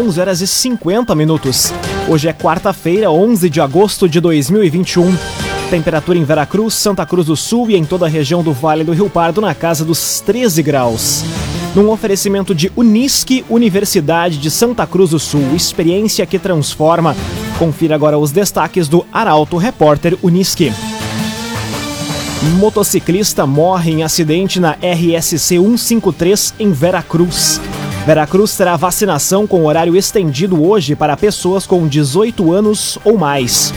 11 horas e 50 minutos. Hoje é quarta-feira, 11 de agosto de 2021. Temperatura em Veracruz, Santa Cruz do Sul e em toda a região do Vale do Rio Pardo na casa dos 13 graus. Num oferecimento de Unisque, Universidade de Santa Cruz do Sul, experiência que transforma. Confira agora os destaques do Arauto Repórter Unisque. Motociclista morre em acidente na RSC 153 em Veracruz. Veracruz terá vacinação com horário estendido hoje para pessoas com 18 anos ou mais.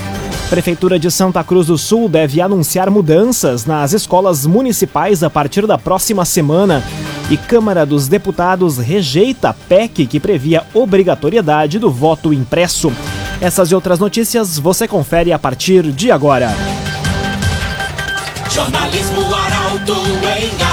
Prefeitura de Santa Cruz do Sul deve anunciar mudanças nas escolas municipais a partir da próxima semana. E Câmara dos Deputados rejeita a PEC que previa obrigatoriedade do voto impresso. Essas e outras notícias você confere a partir de agora. Jornalismo Arauto em.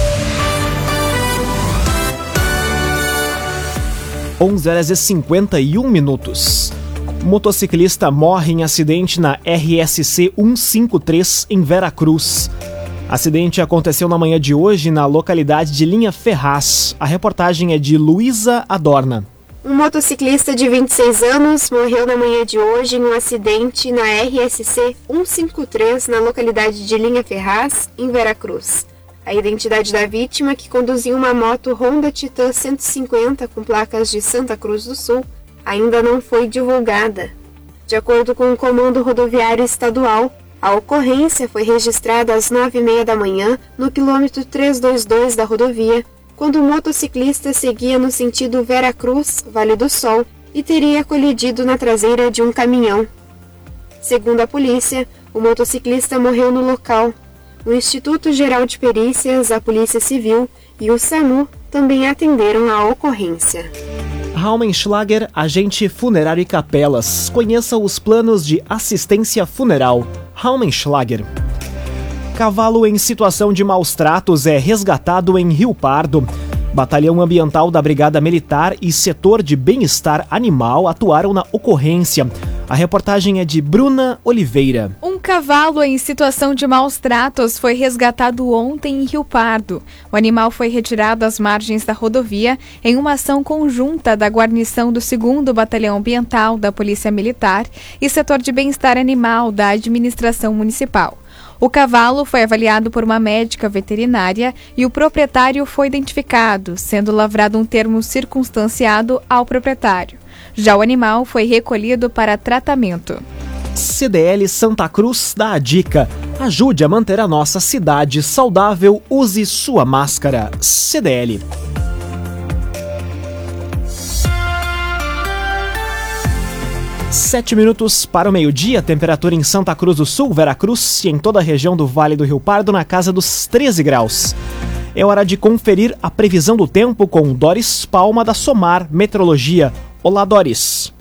11 horas e 51 minutos. Motociclista morre em acidente na RSC 153 em Veracruz. Acidente aconteceu na manhã de hoje na localidade de Linha Ferraz. A reportagem é de Luísa Adorna. Um motociclista de 26 anos morreu na manhã de hoje em um acidente na RSC 153 na localidade de Linha Ferraz, em Veracruz. A identidade da vítima, que conduzia uma moto Honda Titan 150 com placas de Santa Cruz do Sul, ainda não foi divulgada. De acordo com o Comando Rodoviário Estadual, a ocorrência foi registrada às 9h30 da manhã no quilômetro 322 da rodovia, quando o motociclista seguia no sentido Vera Cruz, Vale do Sol, e teria colidido na traseira de um caminhão. Segundo a polícia, o motociclista morreu no local, o Instituto Geral de Perícias, a Polícia Civil e o SAMU também atenderam a ocorrência. Raumenschlager, agente funerário e capelas. Conheça os planos de assistência funeral. Raumenschlager. Cavalo em situação de maus tratos é resgatado em Rio Pardo. Batalhão Ambiental da Brigada Militar e Setor de Bem-Estar Animal atuaram na ocorrência. A reportagem é de Bruna Oliveira. Um cavalo em situação de maus tratos foi resgatado ontem em Rio Pardo. O animal foi retirado às margens da rodovia em uma ação conjunta da guarnição do 2 Batalhão Ambiental da Polícia Militar e Setor de Bem-Estar Animal da Administração Municipal. O cavalo foi avaliado por uma médica veterinária e o proprietário foi identificado, sendo lavrado um termo circunstanciado ao proprietário. Já o animal foi recolhido para tratamento. CDL Santa Cruz dá a dica. Ajude a manter a nossa cidade saudável, use sua máscara. CDL. Sete minutos para o meio-dia, temperatura em Santa Cruz do Sul, Veracruz e em toda a região do Vale do Rio Pardo na casa dos 13 graus. É hora de conferir a previsão do tempo com Doris Palma da Somar Metrologia. Olá, Doris.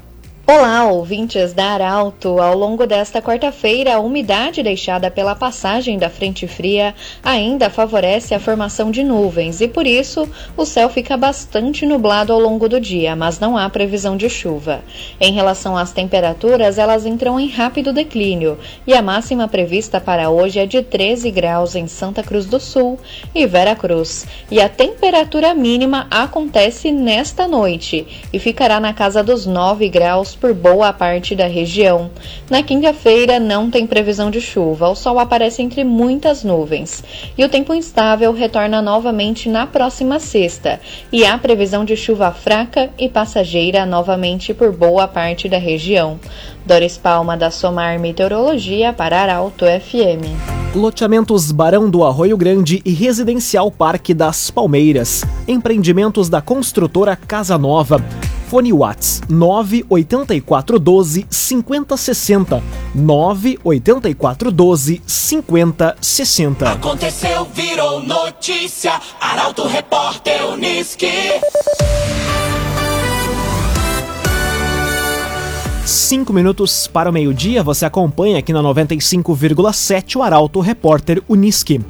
Olá, ouvintes da Arauto. Ao longo desta quarta-feira, a umidade deixada pela passagem da frente fria ainda favorece a formação de nuvens e, por isso, o céu fica bastante nublado ao longo do dia, mas não há previsão de chuva. Em relação às temperaturas, elas entram em rápido declínio e a máxima prevista para hoje é de 13 graus em Santa Cruz do Sul e Vera Cruz. E a temperatura mínima acontece nesta noite e ficará na casa dos 9 graus por boa parte da região. Na quinta-feira não tem previsão de chuva, o sol aparece entre muitas nuvens e o tempo instável retorna novamente na próxima sexta e há previsão de chuva fraca e passageira novamente por boa parte da região. Doris Palma da Somar Meteorologia para Arauto FM. Loteamentos Barão do Arroio Grande e Residencial Parque das Palmeiras. Empreendimentos da construtora Casa Nova. Fone Whats 98412 5060 98412 5060. Aconteceu, virou notícia. Arauto Repórter Uniski. Cinco minutos para o meio-dia, você acompanha aqui na 95,7 o Arauto Repórter Uniski.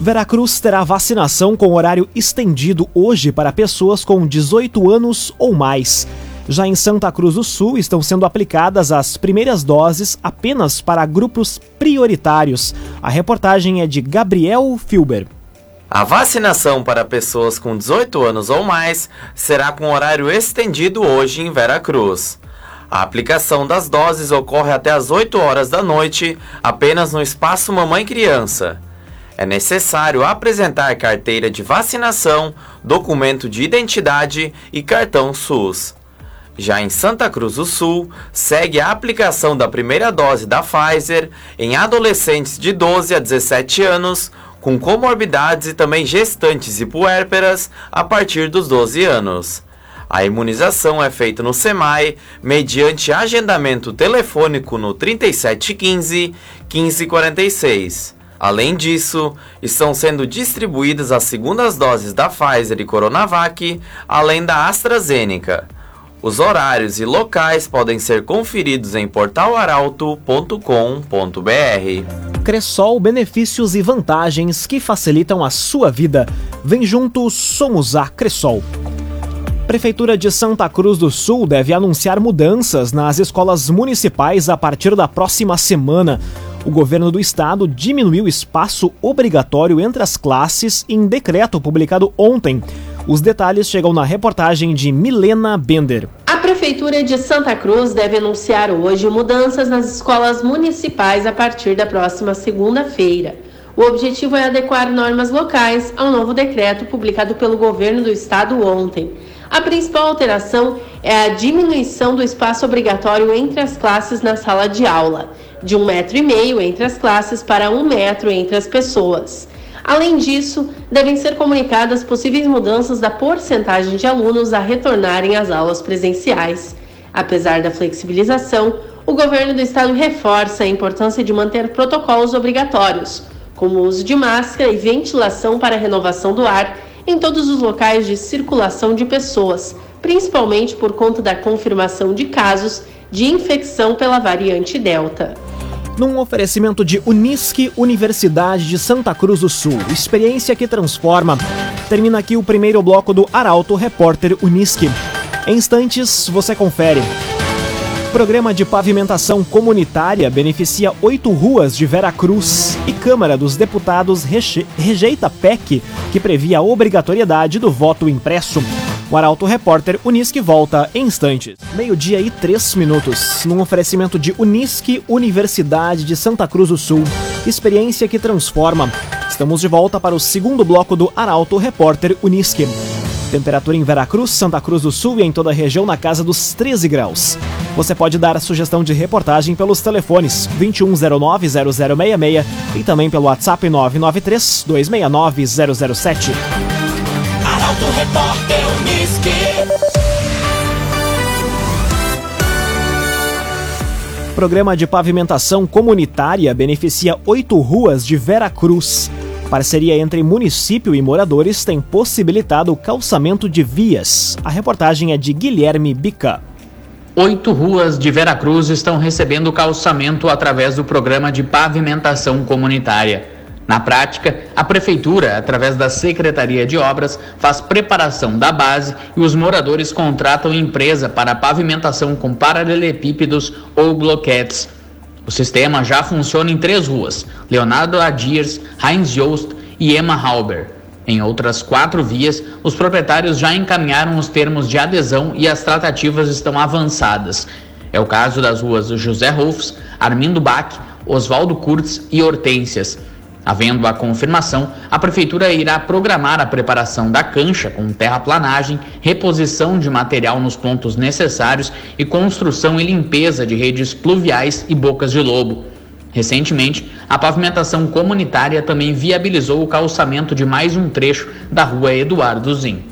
Veracruz terá vacinação com horário estendido hoje para pessoas com 18 anos ou mais. Já em Santa Cruz do Sul estão sendo aplicadas as primeiras doses apenas para grupos prioritários. A reportagem é de Gabriel Filber. A vacinação para pessoas com 18 anos ou mais será com horário estendido hoje em Veracruz. A aplicação das doses ocorre até às 8 horas da noite, apenas no espaço Mamãe Criança. É necessário apresentar carteira de vacinação, documento de identidade e cartão SUS. Já em Santa Cruz do Sul, segue a aplicação da primeira dose da Pfizer em adolescentes de 12 a 17 anos, com comorbidades e também gestantes e puérperas a partir dos 12 anos. A imunização é feita no SEMAI mediante agendamento telefônico no 3715 1546. Além disso, estão sendo distribuídas as segundas doses da Pfizer e Coronavac, além da AstraZeneca. Os horários e locais podem ser conferidos em portalaralto.com.br. Cressol, benefícios e vantagens que facilitam a sua vida. Vem junto, somos a Cressol. Prefeitura de Santa Cruz do Sul deve anunciar mudanças nas escolas municipais a partir da próxima semana. O governo do estado diminuiu o espaço obrigatório entre as classes em decreto publicado ontem. Os detalhes chegam na reportagem de Milena Bender. A Prefeitura de Santa Cruz deve anunciar hoje mudanças nas escolas municipais a partir da próxima segunda-feira. O objetivo é adequar normas locais ao novo decreto publicado pelo governo do estado ontem. A principal alteração é a diminuição do espaço obrigatório entre as classes na sala de aula, de um metro e meio entre as classes para um metro entre as pessoas. Além disso, devem ser comunicadas possíveis mudanças da porcentagem de alunos a retornarem às aulas presenciais. Apesar da flexibilização, o governo do estado reforça a importância de manter protocolos obrigatórios, como o uso de máscara e ventilação para renovação do ar em todos os locais de circulação de pessoas, principalmente por conta da confirmação de casos de infecção pela variante Delta. Num oferecimento de Unisque, Universidade de Santa Cruz do Sul, experiência que transforma. Termina aqui o primeiro bloco do Arauto Repórter Unisque. Em instantes, você confere. Programa de pavimentação comunitária beneficia oito ruas de Vera Cruz e Câmara dos Deputados rejeita PEC que previa a obrigatoriedade do voto impresso. O Arauto Repórter Unisque volta em instantes. Meio-dia e três minutos. Num oferecimento de Unisque, Universidade de Santa Cruz do Sul. Experiência que transforma. Estamos de volta para o segundo bloco do Arauto Repórter Unisque. Temperatura em Veracruz, Santa Cruz do Sul e em toda a região na casa dos 13 graus. Você pode dar a sugestão de reportagem pelos telefones 2109-0066 e também pelo WhatsApp 993-269-007. Programa de pavimentação comunitária beneficia oito ruas de Veracruz. Parceria entre município e moradores tem possibilitado o calçamento de vias. A reportagem é de Guilherme Bica. Oito ruas de Veracruz estão recebendo calçamento através do programa de pavimentação comunitária. Na prática, a Prefeitura, através da Secretaria de Obras, faz preparação da base e os moradores contratam empresa para pavimentação com paralelepípedos ou bloquetes o sistema já funciona em três ruas: Leonardo Adiers, Heinz Jost e Emma Halber. Em outras quatro vias, os proprietários já encaminharam os termos de adesão e as tratativas estão avançadas. É o caso das ruas José Rolfs, Armindo Bach, Oswaldo Kurtz e Hortências. Havendo a confirmação, a Prefeitura irá programar a preparação da cancha com terraplanagem, reposição de material nos pontos necessários e construção e limpeza de redes pluviais e bocas de lobo. Recentemente, a pavimentação comunitária também viabilizou o calçamento de mais um trecho da rua Eduardo Zin.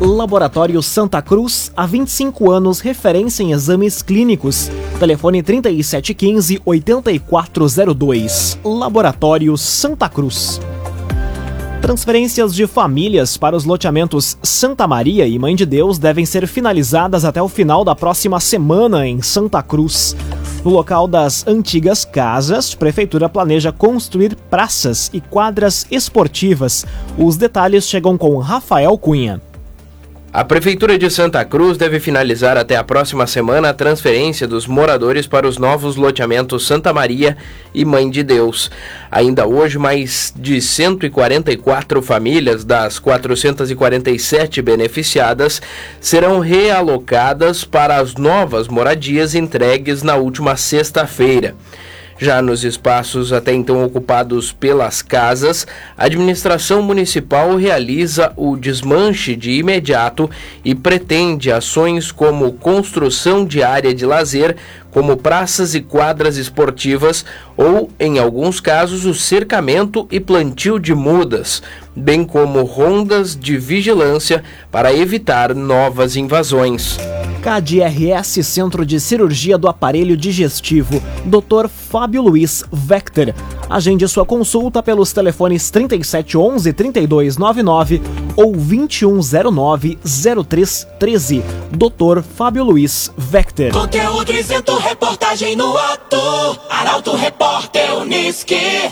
Laboratório Santa Cruz, há 25 anos, referência em exames clínicos. Telefone 3715-8402. Laboratório Santa Cruz. Transferências de famílias para os loteamentos Santa Maria e Mãe de Deus devem ser finalizadas até o final da próxima semana em Santa Cruz. No local das antigas casas, a prefeitura planeja construir praças e quadras esportivas. Os detalhes chegam com Rafael Cunha. A Prefeitura de Santa Cruz deve finalizar até a próxima semana a transferência dos moradores para os novos loteamentos Santa Maria e Mãe de Deus. Ainda hoje, mais de 144 famílias das 447 beneficiadas serão realocadas para as novas moradias entregues na última sexta-feira. Já nos espaços até então ocupados pelas casas, a administração municipal realiza o desmanche de imediato e pretende ações como construção de área de lazer, como praças e quadras esportivas ou, em alguns casos, o cercamento e plantio de mudas, bem como rondas de vigilância para evitar novas invasões. KDRS Centro de Cirurgia do Aparelho Digestivo, Dr. Fábio Luiz Vector. Agende sua consulta pelos telefones 3711 3299 ou 2109 0313. Dr. Fábio Luiz Vector. Conteúdo isento, reportagem no ato. Arauto Repórter Uniski.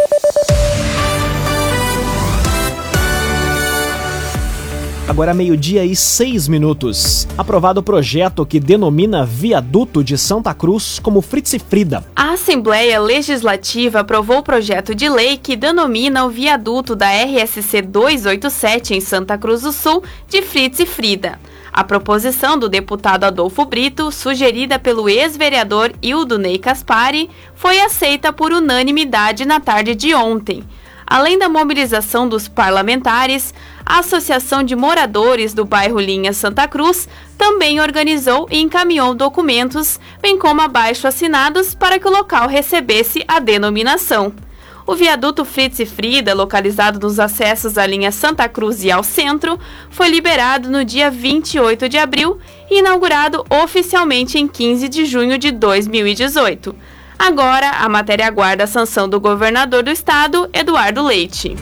Agora meio-dia e seis minutos. Aprovado o projeto que denomina Viaduto de Santa Cruz como Fritz e Frida. A Assembleia Legislativa aprovou o projeto de lei que denomina o viaduto da RSC 287 em Santa Cruz do Sul de Fritz e Frida. A proposição do deputado Adolfo Brito, sugerida pelo ex-vereador Hildo Ney Caspari, foi aceita por unanimidade na tarde de ontem. Além da mobilização dos parlamentares, a Associação de Moradores do bairro Linha Santa Cruz também organizou e encaminhou documentos, bem como abaixo assinados, para que o local recebesse a denominação. O viaduto Fritz e Frida, localizado nos acessos à linha Santa Cruz e ao centro, foi liberado no dia 28 de abril e inaugurado oficialmente em 15 de junho de 2018. Agora, a matéria aguarda a sanção do governador do estado, Eduardo Leite.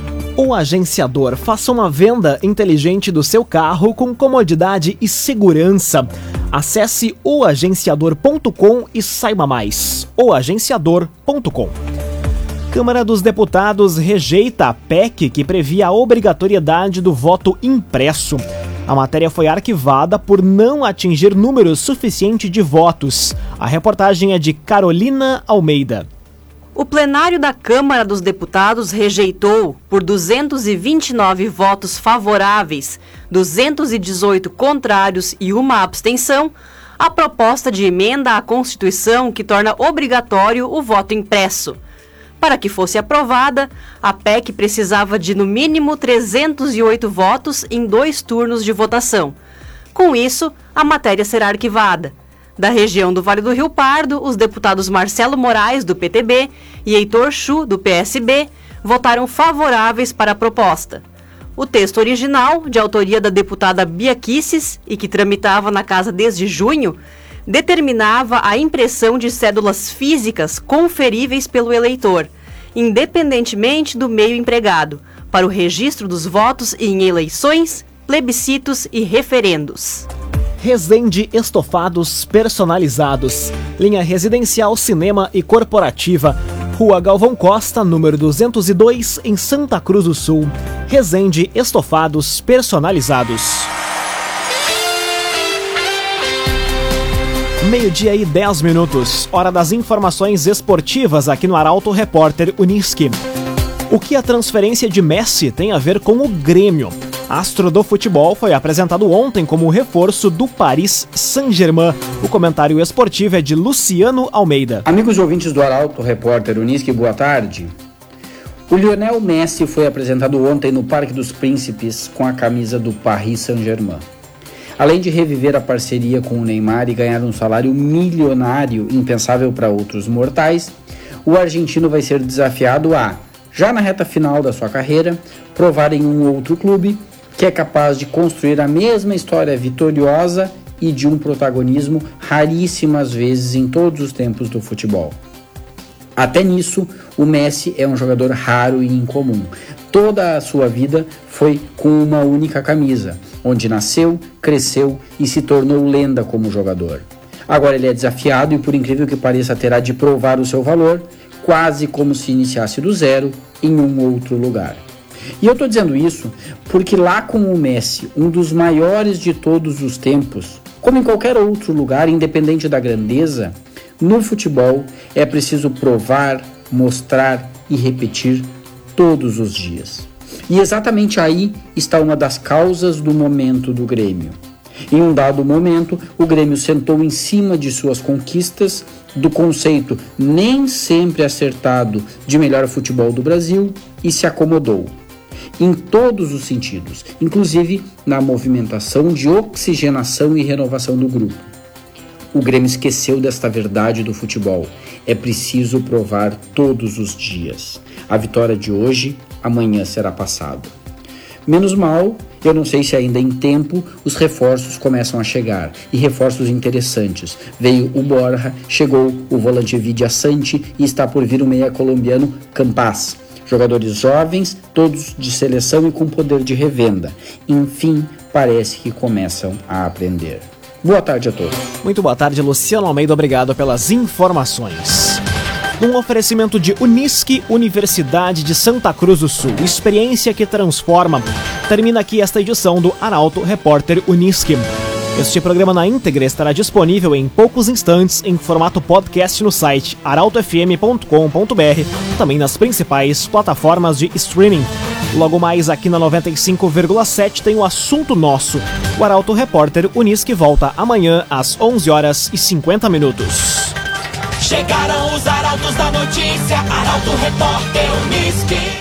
O agenciador faça uma venda inteligente do seu carro com comodidade e segurança. Acesse oagenciador.com e saiba mais. oagenciador.com Câmara dos Deputados rejeita a PEC que previa a obrigatoriedade do voto impresso. A matéria foi arquivada por não atingir número suficiente de votos. A reportagem é de Carolina Almeida. O plenário da Câmara dos Deputados rejeitou, por 229 votos favoráveis, 218 contrários e uma abstenção, a proposta de emenda à Constituição que torna obrigatório o voto impresso. Para que fosse aprovada, a PEC precisava de no mínimo 308 votos em dois turnos de votação. Com isso, a matéria será arquivada. Da região do Vale do Rio Pardo, os deputados Marcelo Moraes, do PTB, e Heitor Chu, do PSB, votaram favoráveis para a proposta. O texto original, de autoria da deputada Bia Kisses e que tramitava na casa desde junho, determinava a impressão de cédulas físicas conferíveis pelo eleitor, independentemente do meio empregado, para o registro dos votos em eleições, plebiscitos e referendos. Resende Estofados Personalizados. Linha residencial, cinema e corporativa. Rua Galvão Costa, número 202, em Santa Cruz do Sul. Resende Estofados Personalizados. Meio-dia e 10 minutos. Hora das informações esportivas aqui no Arauto Repórter Uniski. O que a transferência de Messi tem a ver com o Grêmio? Astro do futebol foi apresentado ontem como reforço do Paris Saint-Germain. O comentário esportivo é de Luciano Almeida. Amigos ouvintes do Arauto Repórter Uniski, boa tarde. O Lionel Messi foi apresentado ontem no Parque dos Príncipes com a camisa do Paris Saint-Germain. Além de reviver a parceria com o Neymar e ganhar um salário milionário impensável para outros mortais, o argentino vai ser desafiado a, já na reta final da sua carreira, provar em um outro clube que é capaz de construir a mesma história vitoriosa e de um protagonismo raríssimas vezes em todos os tempos do futebol. Até nisso, o Messi é um jogador raro e incomum. Toda a sua vida foi com uma única camisa, onde nasceu, cresceu e se tornou lenda como jogador. Agora ele é desafiado e, por incrível que pareça, terá de provar o seu valor, quase como se iniciasse do zero em um outro lugar. E eu estou dizendo isso porque lá com o Messi, um dos maiores de todos os tempos, como em qualquer outro lugar, independente da grandeza, no futebol é preciso provar, mostrar e repetir todos os dias. E exatamente aí está uma das causas do momento do Grêmio. Em um dado momento, o Grêmio sentou em cima de suas conquistas, do conceito nem sempre acertado de melhor futebol do Brasil e se acomodou. Em todos os sentidos, inclusive na movimentação de oxigenação e renovação do grupo. O Grêmio esqueceu desta verdade do futebol. É preciso provar todos os dias. A vitória de hoje, amanhã será passado. Menos mal, eu não sei se ainda em tempo os reforços começam a chegar e reforços interessantes. Veio o Borja, chegou o volante Vidia Sante e está por vir o meia colombiano Campas. Jogadores jovens, todos de seleção e com poder de revenda. Enfim, parece que começam a aprender. Boa tarde a todos. Muito boa tarde, Luciano Almeida. Obrigado pelas informações. Um oferecimento de Unisque, Universidade de Santa Cruz do Sul. Experiência que transforma. Termina aqui esta edição do Arauto Repórter Unisque. Este programa na íntegra estará disponível em poucos instantes em formato podcast no site arautofm.com.br, também nas principais plataformas de streaming. Logo mais aqui na 95,7 tem o assunto nosso. O Arauto Repórter Unisque volta amanhã às 11 horas e 50 minutos. Chegaram os arautos da notícia, Arauto Repórter Unisque.